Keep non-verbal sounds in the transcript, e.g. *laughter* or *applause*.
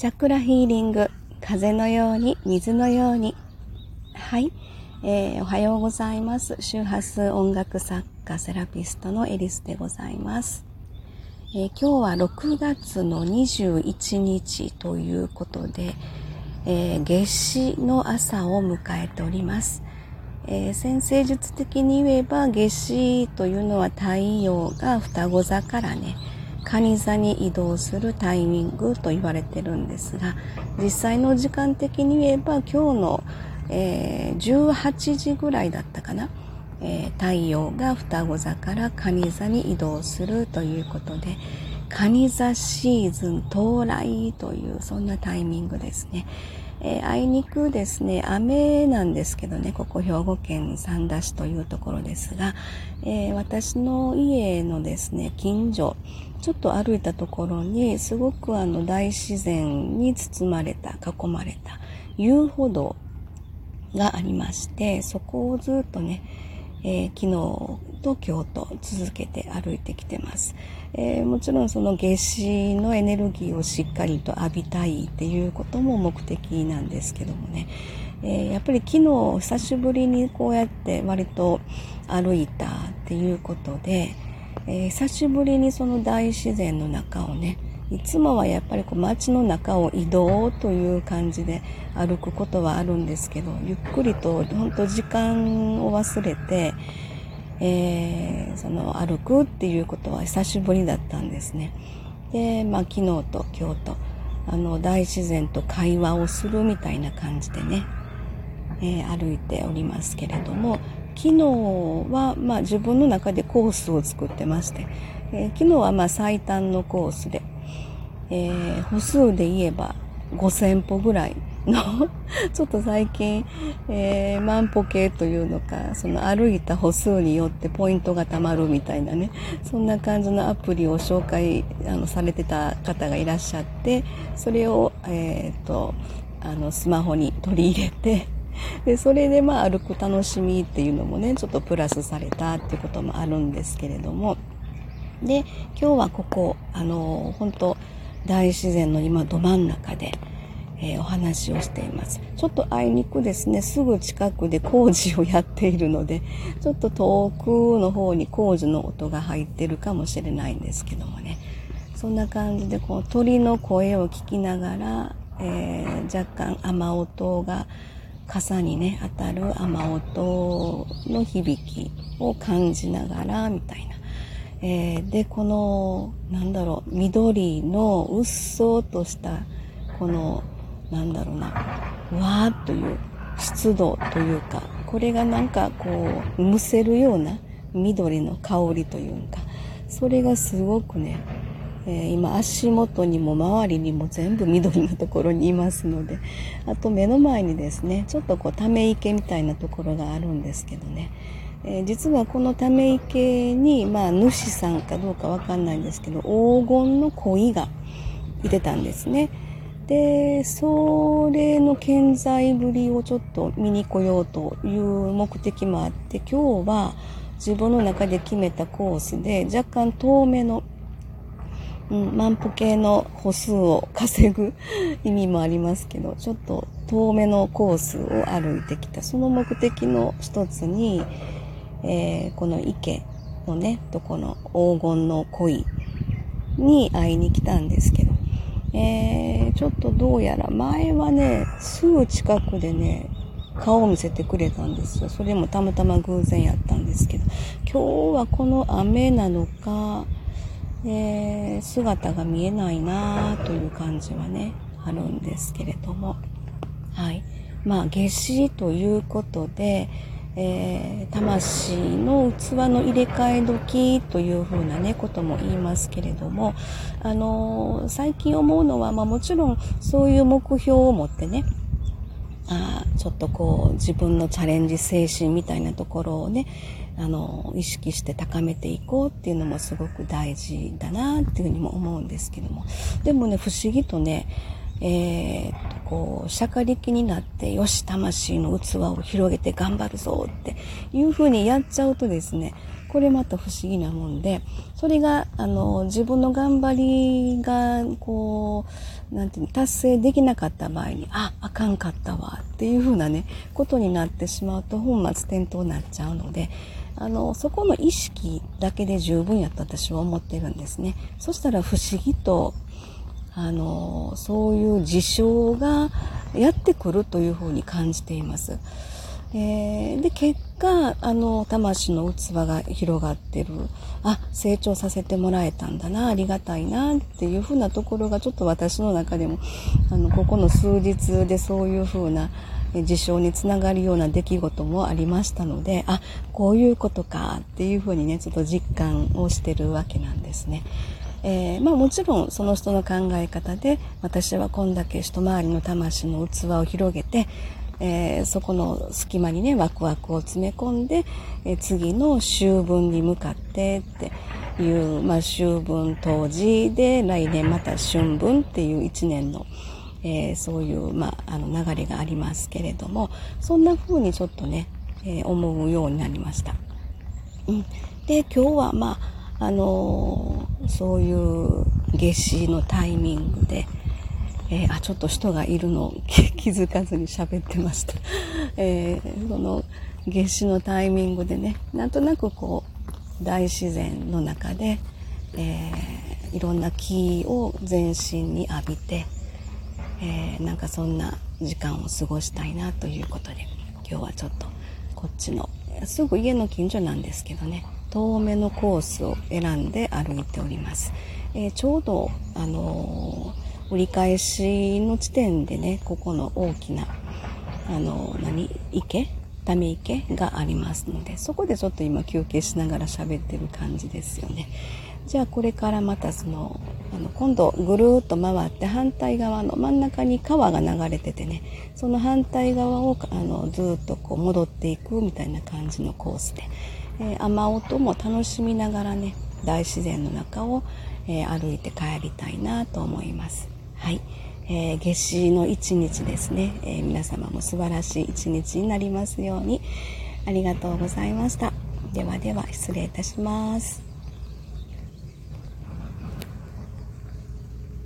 チャクラヒーリング、風のように、水のように。はい。えー、おはようございます。周波数音楽作家、セラピストのエリスでございます。えー、今日は6月の21日ということで、えー、夏至の朝を迎えております。えー、先生術的に言えば夏至というのは太陽が双子座からね、蟹座に移動するタイミングと言われてるんですが実際の時間的に言えば今日の、えー、18時ぐらいだったかな、えー、太陽が双子座から蟹座に移動するということで蟹座シーズン到来というそんなタイミングですね。えー、あいにくですね、雨なんですけどね、ここ兵庫県三田市というところですが、えー、私の家のですね、近所、ちょっと歩いたところに、すごくあの大自然に包まれた、囲まれた遊歩道がありまして、そこをずっとね、えー、昨日と今日と続けて歩いてきてます。えー、もちろんその夏至のエネルギーをしっかりと浴びたいっていうことも目的なんですけどもね、えー、やっぱり昨日久しぶりにこうやって割と歩いたっていうことで、え、久しぶりにその大自然の中をねいつもはやっぱりこう街の中を移動という感じで歩くことはあるんですけどゆっくりと本当時間を忘れて、えー、その歩くっていうことは久しぶりだったんですね。で、まあ、昨日と今日とあの大自然と会話をするみたいな感じでね、えー、歩いておりますけれども昨日は、まあ、自分の中でコースを作ってまして、えー、昨日はまあ最短のコースで、えー、歩数で言えば5000歩ぐらいの *laughs* ちょっと最近、えー、万歩計というのか、その歩いた歩数によってポイントが貯まるみたいなね、そんな感じのアプリを紹介あのされてた方がいらっしゃって、それを、え、ー、と、あの、スマホに取り入れて、*laughs* でそれでまあ歩く楽しみっていうのもねちょっとプラスされたっていうこともあるんですけれども。で今日はここあの本当大自然の今ど真ん中で、えー、お話をしています。ちょっとあいにくですね。すぐ近くで工事をやっているのでちょっと遠くの方に工事の音が入ってるかもしれないんですけどもね。そんな感じでこう鳥の声を聞きながら、えー、若干雨音が傘にね当たる雨音の響きを感じながらみたいな。えー、でこのなんだろう緑のうっそうとしたこのなんだろうなわーっという湿度というかこれがなんかこうむせるような緑の香りというかそれがすごくねえー、今足元にも周りにも全部緑のところにいますのであと目の前にですねちょっとこうため池みたいなところがあるんですけどね、えー、実はこのため池に、まあ、主さんかどうかわかんないんですけど黄金の鯉がいてたんですね。でそれの健在ぶりをちょっと見に来ようという目的もあって今日は自分の中で決めたコースで若干遠めのうん、万歩計の歩数を稼ぐ *laughs* 意味もありますけど、ちょっと遠めのコースを歩いてきた。その目的の一つに、えー、この池のね、とこの黄金の鯉に会いに来たんですけど、えー、ちょっとどうやら前はね、すぐ近くでね、顔を見せてくれたんですよ。それもたまたま偶然やったんですけど、今日はこの雨なのか、えー、姿が見えないなという感じはね、あるんですけれども。はい。まあ、夏至ということで、えー、魂の器の入れ替え時というふうなね、ことも言いますけれども、あのー、最近思うのは、まあもちろんそういう目標を持ってね、あちょっとこう自分のチャレンジ精神みたいなところをね、あの、意識して高めていこうっていうのもすごく大事だなっていうふうにも思うんですけども。でもね、不思議とね、えー、っと、こう、釈迦力になって、よし、魂の器を広げて頑張るぞっていうふうにやっちゃうとですね、これまた不思議なもんで、それが、あの、自分の頑張りが、こう、なんていうの、達成できなかった場合に、あ、あかんかったわ、っていうふうなね、ことになってしまうと本末転倒になっちゃうので、あの、そこの意識だけで十分やと私は思ってるんですね。そしたら不思議と、あの、そういう事象がやってくるというふうに感じています。えー、で、結果、あの、魂の器が広がってる。あ、成長させてもらえたんだな、ありがたいな、っていうふうなところがちょっと私の中でも、あの、ここの数日でそういうふうな事象につながるような出来事もありましたので、あ、こういうことか、っていうふうにね、ちょっと実感をしてるわけなんですね。えー、まあもちろんその人の考え方で私はこんだけ一回りの魂の器を広げてえー、そこの隙間にね、ワクワクを詰め込んで、えー、次の秋分に向かってっていう、まあ、秋分当時で、来年また春分っていう一年の、えー、そういう、まあ、あの流れがありますけれども、そんな風にちょっとね、え思うようになりました。うん。で、今日は、まあ、あのそういう夏至のタイミングで、えー、あ、ちょっと人がいるの *laughs* 気づかずに喋ってました。*laughs* えー、その夏至のタイミングでね、なんとなくこう、大自然の中で、えー、いろんな木を全身に浴びて、えー、なんかそんな時間を過ごしたいなということで、今日はちょっとこっちの、すぐ家の近所なんですけどね、遠めのコースを選んで歩いております。えー、ちょうど、あのー折り返しの地点でね、ここの大きな、あの、何？池？ため池？がありますので、そこでちょっと今休憩しながら喋ってる感じですよね。じゃあこれからまたその、あの、今度ぐるーっと回って反対側の真ん中に川が流れててね、その反対側をあのずっとこう戻っていくみたいな感じのコースで、え、雨音も楽しみながらね、大自然の中を、え、歩いて帰りたいなと思います。はい。えー、夏至の一日ですね、えー、皆様も素晴らしい一日になりますようにありがとうございました。ではでは失礼いたします。